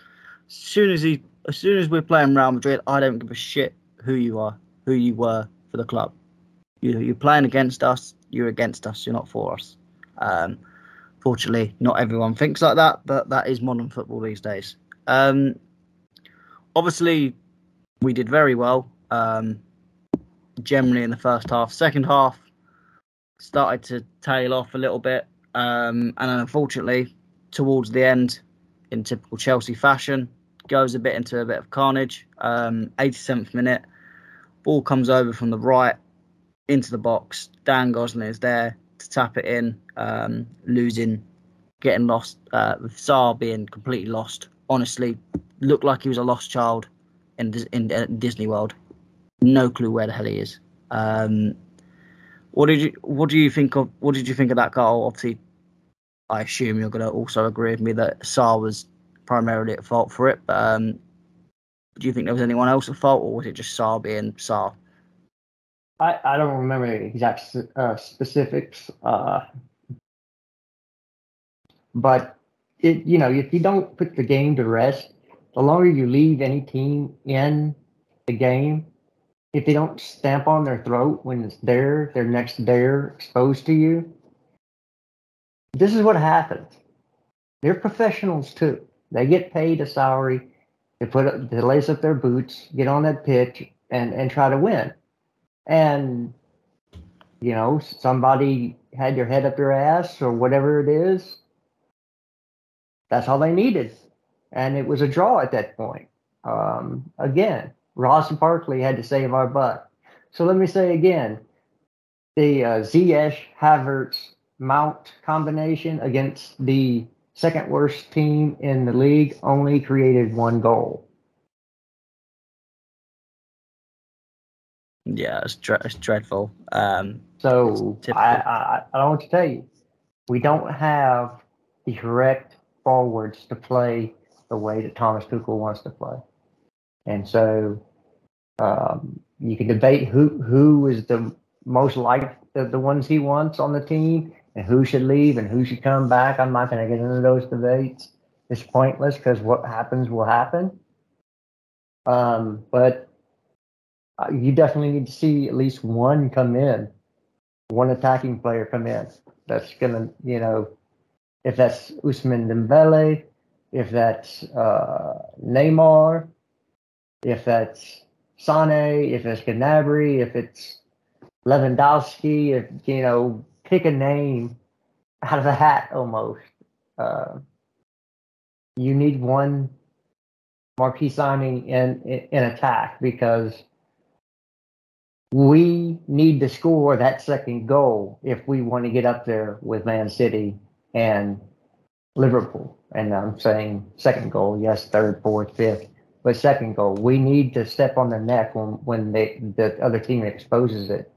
as soon as he, as soon as we're playing Real Madrid, I don't give a shit who you are, who you were for the club. You, you're playing against us. You're against us. You're not for us. Um, fortunately, not everyone thinks like that, but that is modern football these days. Um, obviously, we did very well. Um, generally in the first half. Second half, started to tail off a little bit. Um, and unfortunately, towards the end, in typical Chelsea fashion, goes a bit into a bit of carnage. Um, 87th minute, ball comes over from the right into the box. Dan Gosling is there to tap it in, um, losing, getting lost, uh, with Sarr being completely lost. Honestly, looked like he was a lost child in, in, in Disney World. No clue where the hell he is. Um, what did you What do you think of What did you think of that goal? Obviously, I assume you're going to also agree with me that Sarr was primarily at fault for it. But um, do you think there was anyone else at fault, or was it just Sarr being Sarr? I, I don't remember the exact uh, specifics, uh, but it you know if you don't put the game to rest, the longer you leave any team in the game, if they don't stamp on their throat when it's there, their next there exposed to you, this is what happens. They're professionals too. They get paid a salary to put to lace up their boots, get on that pitch, and and try to win. And you know, somebody had your head up their ass or whatever it is. That's all they needed, and it was a draw at that point. Um, again, Ross and Barkley had to save our butt. So let me say again, the uh, Ziyech Havertz Mount combination against the second worst team in the league only created one goal. Yeah, it's, dre- it's dreadful. Um, so I, I, I don't want to tell you, we don't have the correct forwards to play the way that Thomas Tuchel wants to play. And so um, you can debate who who is the most like the, the ones he wants on the team and who should leave and who should come back. I'm not going to get into those debates. It's pointless because what happens will happen. Um, but uh, you definitely need to see at least one come in, one attacking player come in. That's gonna, you know, if that's Ousmane Dembele, if that's uh, Neymar, if that's Sane, if it's Gnabry, if it's Lewandowski, if you know, pick a name out of a hat almost. Uh, you need one marquee signing in, in, in attack because we need to score that second goal if we want to get up there with Man City and Liverpool. And I'm saying second goal, yes, third, fourth, fifth, but second goal. We need to step on their neck when, when they, the other team exposes it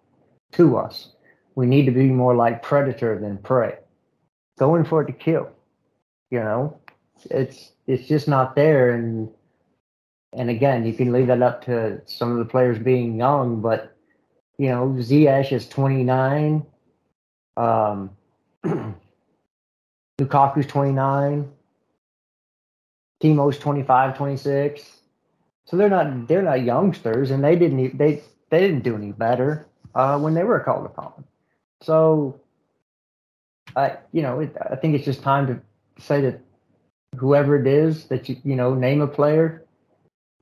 to us. We need to be more like predator than prey. Going for it to kill. You know, it's it's just not there. And and again, you can leave that up to some of the players being young, but you know, Ziyech is 29. Um, Lukaku's 29. Timo's 25, 26. So they're not they're not youngsters, and they didn't they they didn't do any better uh, when they were called upon. So, I you know it, I think it's just time to say that whoever it is that you you know name a player.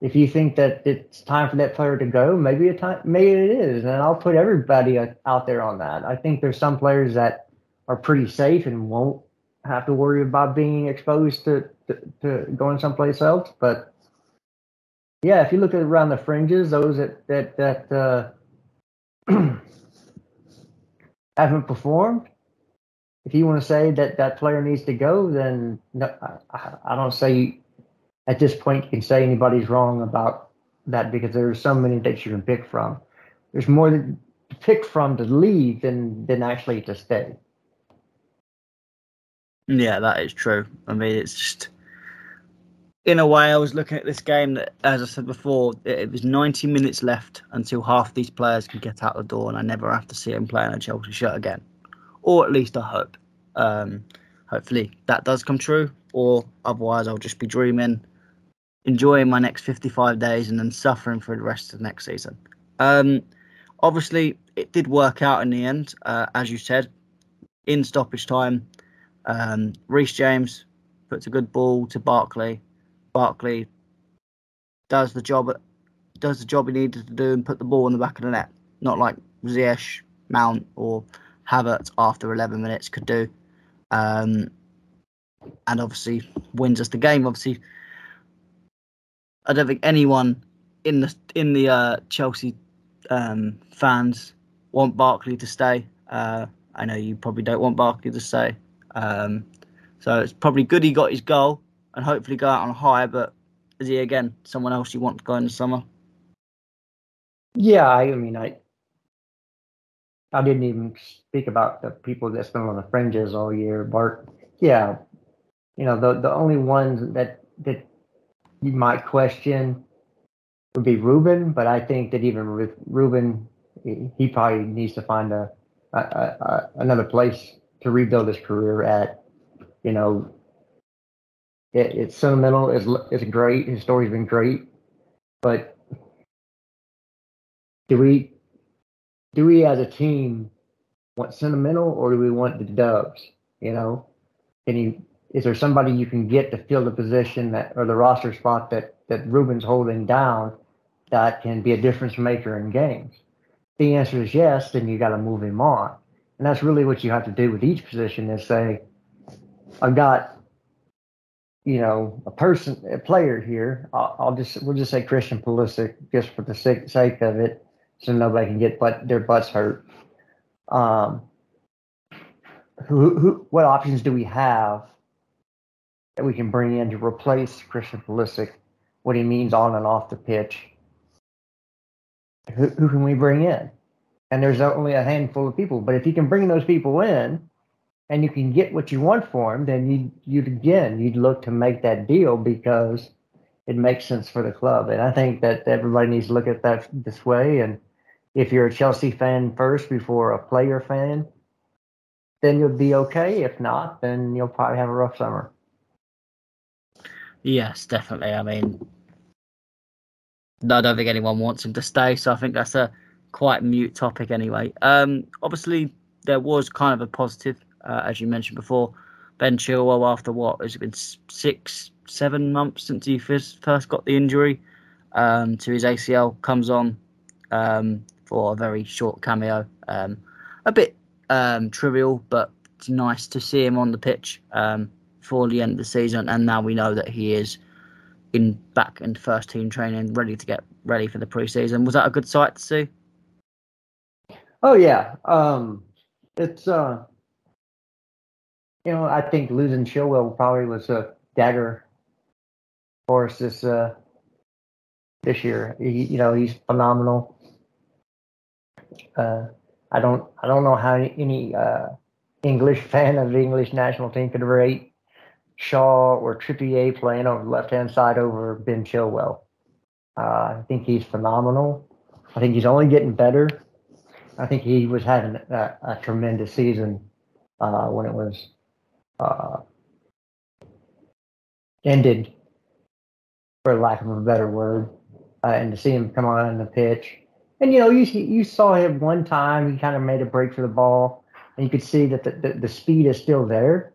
If you think that it's time for that player to go, maybe a time maybe it is, and I'll put everybody out there on that. I think there's some players that are pretty safe and won't have to worry about being exposed to, to, to going someplace else. But yeah, if you look at around the fringes, those that that that uh, haven't performed, if you want to say that that player needs to go, then no, I, I don't say at this point you can say anybody's wrong about that because there's so many that you can pick from. There's more to pick from to leave than than actually to stay. Yeah, that is true. I mean, it's just in a way. I was looking at this game that, as I said before, it, was 90 minutes left until half these players can get out the door, and I never have to see them playing a Chelsea shirt again, or at least I hope. Um, hopefully that does come true, or otherwise I'll just be dreaming, enjoying my next 55 days, and then suffering for the rest of the next season. Um, obviously, it did work out in the end, uh, as you said, in stoppage time. Um, Reece James puts a good ball to Barkley. Barkley does the job does the job he needed to do and put the ball in the back of the net. Not like Ziyech, Mount, or Havertz after 11 minutes could do. Um, and obviously wins us the game. Obviously, I don't think anyone in the in the uh, Chelsea um, fans want Barkley to stay. Uh, I know you probably don't want Barkley to stay. Um, so it's probably good he got his goal and hopefully go out on a high. But is he again someone else you want to go in the summer? Yeah, I, mean, I I didn't even speak about the people that's been on the fringes all year. Bart, yeah, you know, the the only ones that that you might question would be Ruben, but I think that even with Ruben, he probably needs to find a, a, a another place to rebuild his career at. You know, it, it's sentimental. It's it's great. His story's been great, but do we do we as a team want sentimental or do we want the dubs? You know, can you is there somebody you can get to fill the position that or the roster spot that that Ruben's holding down that can be a difference maker in games? If the answer is yes, then you got to move him on. And that's really what you have to do with each position is say, I've got, you know, a person, a player here. I'll, I'll just, we'll just say Christian Pulisic just for the sake, sake of it, so nobody can get but their butts hurt. Um, who, who, what options do we have that we can bring in to replace Christian Pulisic? What he means on and off the pitch. Who, who can we bring in? and there's only a handful of people. But if you can bring those people in and you can get what you want for him, then you you'd again you'd look to make that deal because it makes sense for the club. And I think that everybody needs to look at that this way. And if you're a Chelsea fan first before a player fan, then you'll be okay. If not, then you'll probably have a rough summer. Yes, definitely. I mean, I don't think anyone wants him to stay. So I think that's a quite mute topic anyway. Um, obviously, there was kind of a positive, uh, as you mentioned before. Ben Chilwell, after what has it been six, seven months since he first, first got the injury um, to his ACL, comes on um, for a very short cameo. Um, a bit um, trivial, but it's nice to see him on the pitch um, for the end of the season. And now we know that he is in back in first team training, ready to get ready for the preseason. Was that a good sight to see? Oh yeah, um, it's uh, you know I think losing Chilwell probably was a dagger for us this uh, this year. He, you know he's phenomenal. Uh, I don't I don't know how any uh, English fan of the English national team could rate Shaw or Trippier playing over the left hand side over Ben Chilwell. Uh, I think he's phenomenal. I think he's only getting better. I think he was having a, a tremendous season uh, when it was uh, ended, for lack of a better word, uh, and to see him come on the pitch. And you know, you you saw him one time. He kind of made a break for the ball, and you could see that the, the, the speed is still there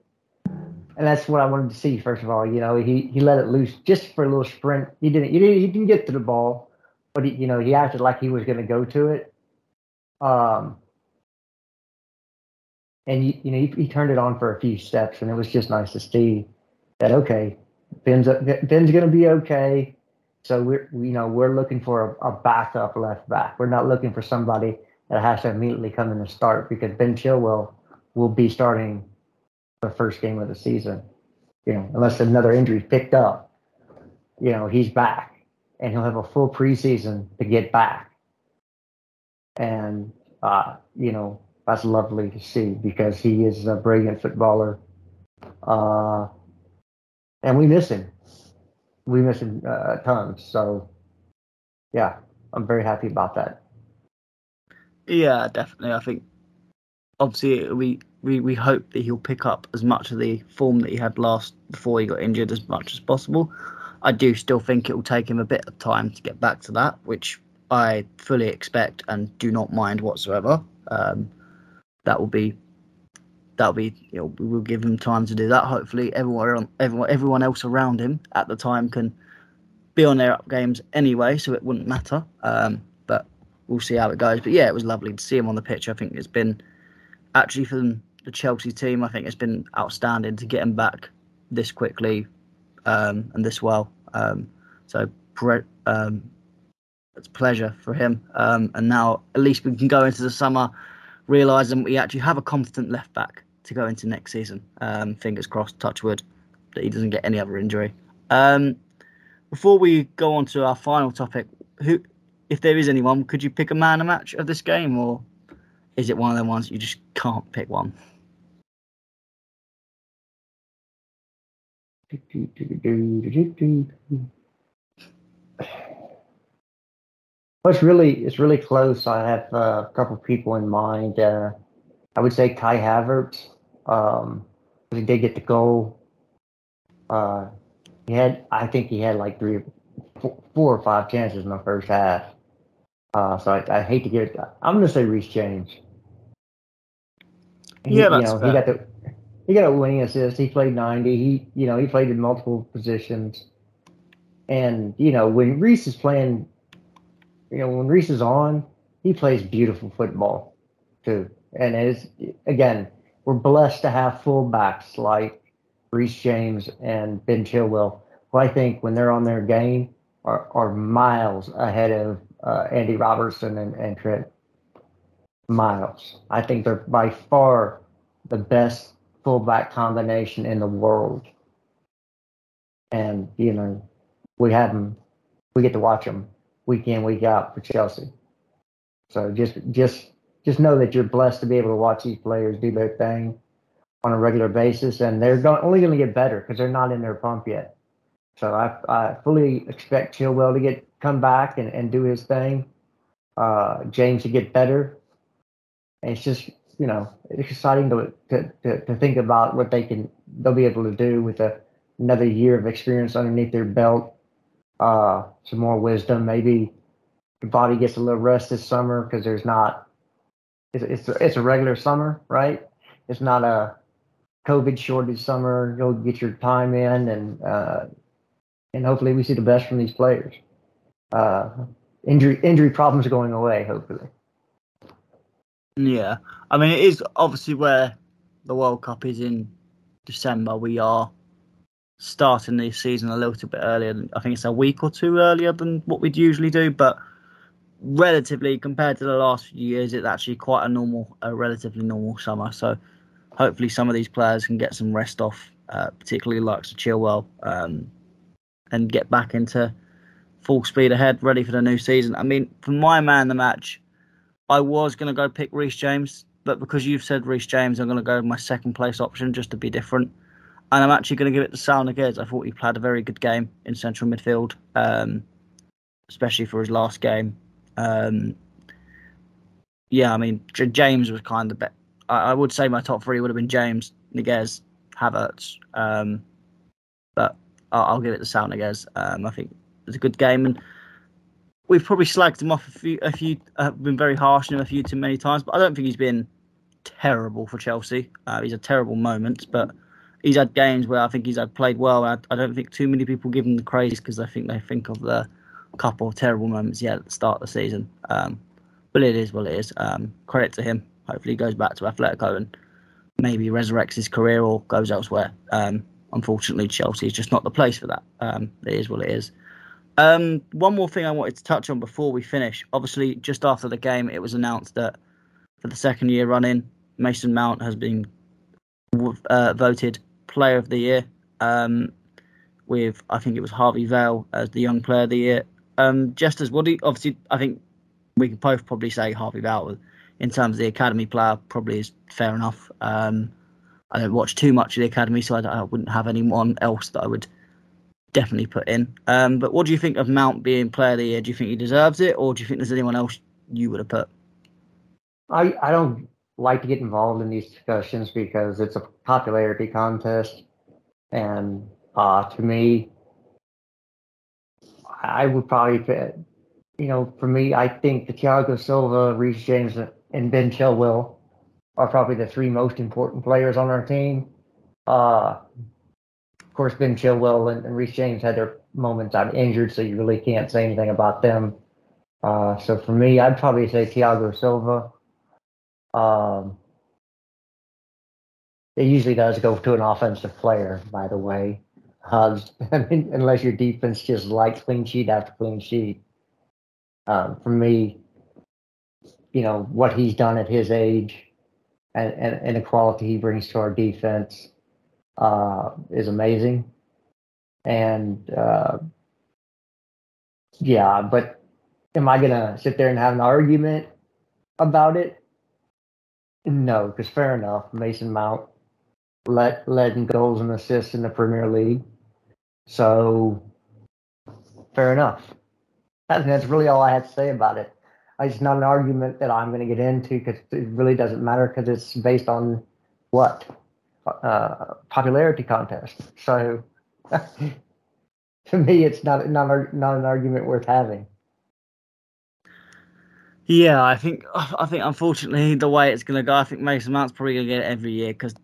and that's what I wanted to see. First of all, you know, he he let it loose just for a little sprint. He didn't he didn't, he didn't get to the ball, but he, you know he acted like he was going to go to it. Um, and you, you know he, he turned it on for a few steps, and it was just nice to see that okay, Ben's Ben's going to be okay. So we're you know we're looking for a, a backup left back. We're not looking for somebody that has to immediately come in and start because Ben Chilwell will be starting the first game of the season. You know, unless another injury picked up, you know, he's back and he'll have a full preseason to get back. And, uh, you know, that's lovely to see because he is a brilliant footballer. Uh, and we miss him. We miss him uh, tons. So, yeah, I'm very happy about that. Yeah, definitely. I think obviously we we, we hope that he'll pick up as much of the form that he had last before he got injured as much as possible. I do still think it will take him a bit of time to get back to that, which I fully expect and do not mind whatsoever. Um, that will be that will be you know we will give him time to do that. Hopefully, everyone everyone everyone else around him at the time can be on their up games anyway, so it wouldn't matter. Um, but we'll see how it goes. But yeah, it was lovely to see him on the pitch. I think it's been actually for the Chelsea team, I think it's been outstanding to get him back this quickly um, and this well. Um, so um, it's a pleasure for him. Um, and now at least we can go into the summer realizing we actually have a competent left back to go into next season. Um, fingers crossed, touch wood, that he doesn't get any other injury. Um, before we go on to our final topic, who, if there is anyone, could you pick a man a match of this game, or is it one of the ones you just can't pick one? Well, it's really it's really close. I have uh, a couple people in mind. Uh, I would say Kai Havertz. Um, he did get the goal. Uh, he had, I think he had like three, four, four or five chances in the first half. Uh, so I, I hate to get. I'm going to say Reece James. He, yeah, that's you know, fair. he got the he got a winning assist. He played 90. He, you know, he played in multiple positions. And, you know, when Reece is playing, you know, when Reece is on, he plays beautiful football too. And it's, again, we're blessed to have fullbacks like Reece James and Ben Chilwell, who I think when they're on their game are, are miles ahead of uh, Andy Robertson and, and Trent. Miles. I think they're by far the best fullback combination in the world. And, you know, we have them, we get to watch them week in, week out for Chelsea. So just, just, just know that you're blessed to be able to watch these players do their thing on a regular basis, and they're going, only going to get better because they're not in their pump yet. So I, I fully expect Chilwell to get come back and, and do his thing. Uh, James to get better. And it's just you know, it's exciting to, to, to, to, think about what they can they'll be able to do with a, another year of experience underneath their belt. Uh, some more wisdom. Maybe your body gets a little rest this summer because there's not. It's it's a, it's a regular summer, right? It's not a COVID shortage summer. You'll get your time in, and uh, and hopefully we see the best from these players. Uh, injury injury problems are going away. Hopefully. Yeah, I mean it is obviously where the World Cup is in December. We are starting the season a little bit earlier. I think it's a week or two earlier than what we'd usually do, but relatively compared to the last few years, it's actually quite a normal, a relatively normal summer. So hopefully some of these players can get some rest off, uh, particularly like Chilwell, um, and get back into full speed ahead, ready for the new season. I mean, for my man the match, I was going to go pick Reece James, but because you've said Reece James, I'm going to go with my second place option just to be different. And I'm actually going to give it to Saul Niguez. I thought he played a very good game in central midfield, um, especially for his last game. Um, yeah, I mean, James was kind of the best. I, would say my top three would have been James, Niguez, Havertz. Um, but I'll, I'll, give it to Saul Niguez. Um, I think it's a good game. And we've probably slagged him off a few, a few, uh, been very harsh on him a few too many times, but I don't think he's been terrible for Chelsea. Uh, he's had terrible moments, but he's had games where I think he's had played well. I, I don't think too many people give him the praise because I think they think of the couple of terrible moments he had at the start of the season. Um, but it is what it is. Um, credit to him. Hopefully, he goes back to Atletico and maybe resurrects his career or goes elsewhere. Um, unfortunately, Chelsea is just not the place for that. Um, it is what it is. Um, one more thing I wanted to touch on before we finish. Obviously, just after the game, it was announced that for the second year running, Mason Mount has been uh, voted Player of the Year. Um, with I think it was Harvey Vale as the Young Player of the Year. Um, just as you, obviously I think we can both probably say Harvey Vale in terms of the academy player probably is fair enough. Um, I don't watch too much of the academy, so I, I, wouldn't have anyone else that I would definitely put in. Um, but what do you think of Mount being player of the year? Do you think he deserves it, or do you think there's anyone else you would have put? I I don't like to get involved in these discussions because it's a popularity contest, and uh, to me, I would probably you know, for me, I think the Thiago Silva, Reece James, and Ben Chilwell are probably the three most important players on our team. Uh, of course, Ben Chilwell and, and James had their moments. I'm injured, so you really can't say anything about them. Uh, so for me, I'd probably say Thiago Silva. Um, it usually does go to an offensive player, by the way. Uh, I mean, unless your defense just likes clean sheet after clean sheet. Um, for me, you know what he's done at his age, and, and, and the quality he brings to our defense uh, is amazing. And uh, yeah, but am I gonna sit there and have an argument about it? No, because fair enough, Mason Mount led led in goals and assists in the Premier League, so fair enough. That's, really all I had to say about it. It's not an argument that I'm going to get into because it really doesn't matter because it's based on what uh, popularity contest. So to me, it's not not not an argument worth having. Yeah, I think I think unfortunately the way it's going to go, I think Mason Mount's probably going to get it every year because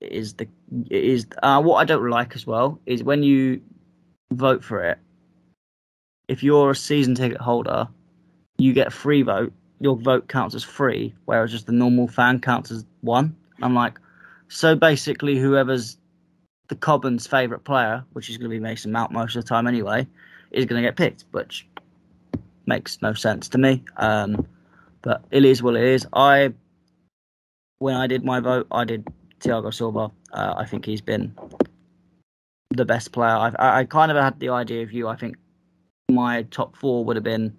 it is the it is uh, what I don't like as well is when you vote for it. If you're a season ticket holder, you get a free vote. Your vote counts as free, whereas just the normal fan counts as one. I'm like, so basically, whoever's the Cobham's favourite player, which is going to be Mason Mount most of the time anyway, is going to get picked, which makes no sense to me. Um, but it is what it is. I, when I did my vote, I did Thiago Silva. Uh, I think he's been the best player. I, I kind of had the idea of you. I think my top four would have been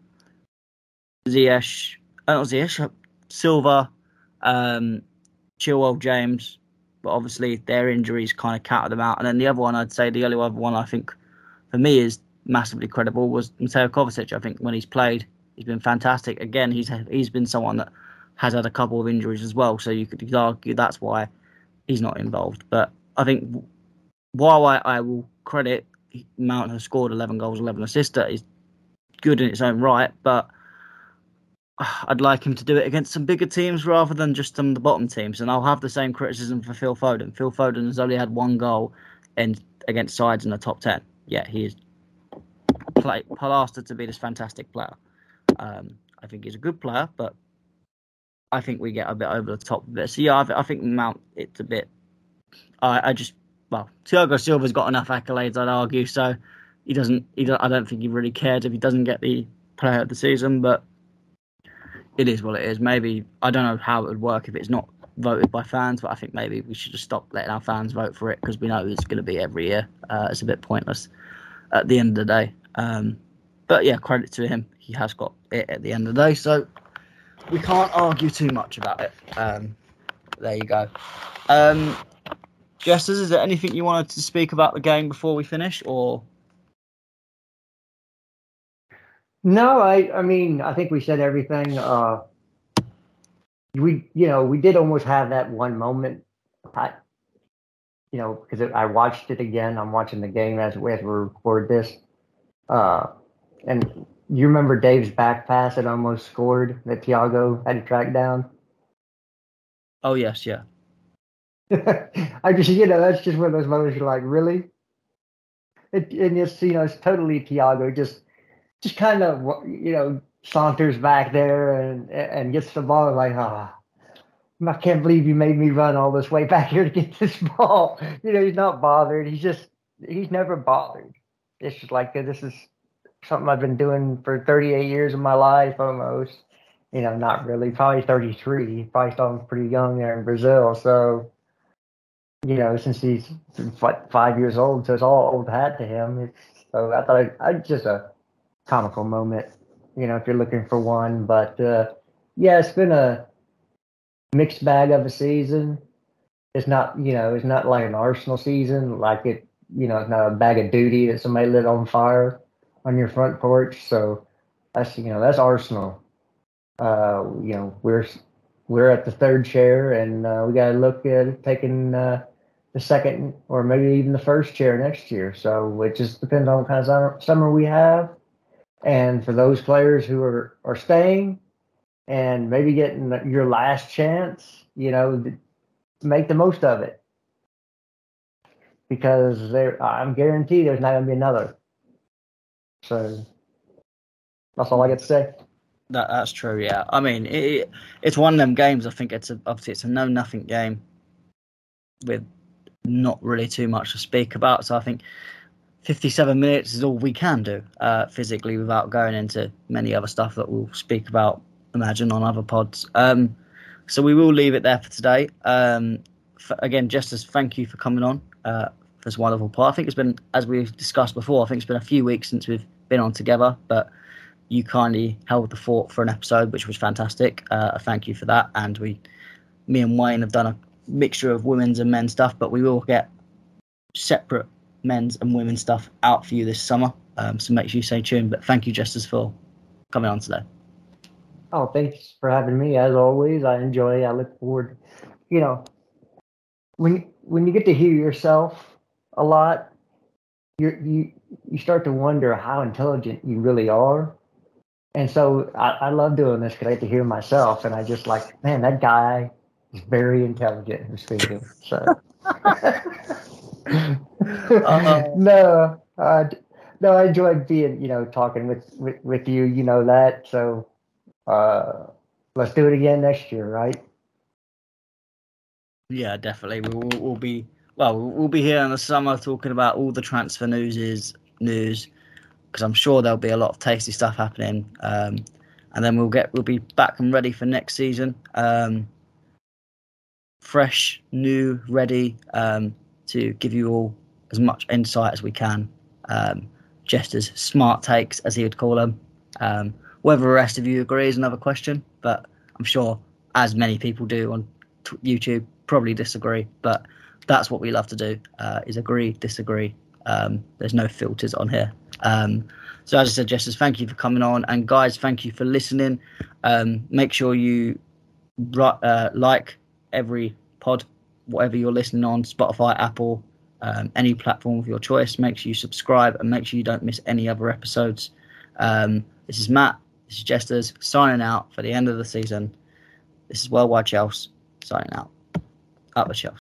Ziyech, uh, not Ziyech, Silva, um, Chilwell, James, but obviously their injuries kind of counted them out. And then the other one, I'd say the only other one I think for me is massively credible was Mateo Kovacic. I think when he's played, he's been fantastic. Again, he's he's been someone that has had a couple of injuries as well, so you could argue that's why he's not involved. But I think while I, I will credit Mount has scored 11 goals, 11 assists. That is good in its own right, but I'd like him to do it against some bigger teams rather than just some of the bottom teams. And I'll have the same criticism for Phil Foden. Phil Foden has only had one goal in against sides in the top 10. Yeah, he is play, plastered to be this fantastic player. Um, I think he's a good player, but I think we get a bit over the top of it. So yeah, I, I think Mount it's a bit. I, I just well, Thiago Silva's got enough accolades, I'd argue. So he doesn't. He don't, I don't think he really cares if he doesn't get the player of the season, but it is what it is. Maybe I don't know how it would work if it's not voted by fans, but I think maybe we should just stop letting our fans vote for it because we know it's going to be every year. Uh, it's a bit pointless at the end of the day. Um, but yeah, credit to him. He has got it at the end of the day, so we can't argue too much about it. Um, there you go. Um, Jesters, is there anything you wanted to speak about the game before we finish, or? No, I, I mean, I think we said everything. Uh, we, you know, we did almost have that one moment. I, you know, because I watched it again. I'm watching the game as, as we record this. Uh, and you remember Dave's back pass that almost scored that Thiago had to track down? Oh yes, yeah. I just, you know, that's just one of those moments you're like, really? It, and it's, you know, it's totally Thiago, just, just kind of, you know, saunters back there and and gets the ball. Like, ah, oh, I can't believe you made me run all this way back here to get this ball. You know, he's not bothered. He's just, he's never bothered. It's just like this is something I've been doing for 38 years of my life almost. You know, not really, probably 33. Probably still pretty young there in Brazil. So, you know, since he's five years old, so it's all old hat to him. It's, so I thought I'd just a comical moment, you know, if you're looking for one. But uh, yeah, it's been a mixed bag of a season. It's not, you know, it's not like an Arsenal season, like it, you know, it's not a bag of duty that somebody lit on fire on your front porch. So that's you know that's Arsenal. Uh, you know we're we're at the third chair, and uh, we got to look at taking uh, the second or maybe even the first chair next year. So it just depends on what kind of summer we have. And for those players who are are staying and maybe getting your last chance, you know, make the most of it because there I'm guaranteed there's not going to be another. So that's all I get to say. That that's true. Yeah, I mean it, it's one of them games. I think it's a, obviously it's a no nothing game with not really too much to speak about. So I think 57 minutes is all we can do uh, physically without going into many other stuff that we'll speak about. Imagine on other pods. Um, so we will leave it there for today. Um, for, again, just as thank you for coming on. Uh, this wonderful part. I think it's been, as we've discussed before, I think it's been a few weeks since we've been on together, but you kindly held the fort for an episode, which was fantastic. Uh, thank you for that. And we, me and Wayne have done a mixture of women's and men's stuff, but we will get separate men's and women's stuff out for you this summer. Um, so make sure you stay tuned. But thank you, Jesters, for coming on today. Oh, thanks for having me. As always, I enjoy. I look forward. You know, when when you get to hear yourself a lot, you you you start to wonder how intelligent you really are. And so I, I love doing this because I get to hear myself, and I just like, man, that guy is very intelligent who's speaking. So uh-huh. no, uh, no, I enjoyed being, you know, talking with, with, with you. You know that. So uh, let's do it again next year, right? Yeah, definitely. We will we'll be well, we'll be here in the summer talking about all the transfer news is news because I'm sure there'll be a lot of tasty stuff happening. Um, and then we'll get we'll be back and ready for next season. Um, fresh, new, ready um, to give you all as much insight as we can. Um, just as smart takes, as he would call them. Um, whether the rest of you agree is another question, but I'm sure, as many people do on t- YouTube, probably disagree. But that's what we love to do uh, is agree disagree um, there's no filters on here um, so as i said Jesters, thank you for coming on and guys thank you for listening um, make sure you uh, like every pod whatever you're listening on spotify apple um, any platform of your choice. Make sure you subscribe and make sure you don't miss any other episodes. Um, this is Matt. This is Jesters signing out for the end of the season. This is Worldwide Chelsea signing out. Up the Chelsea.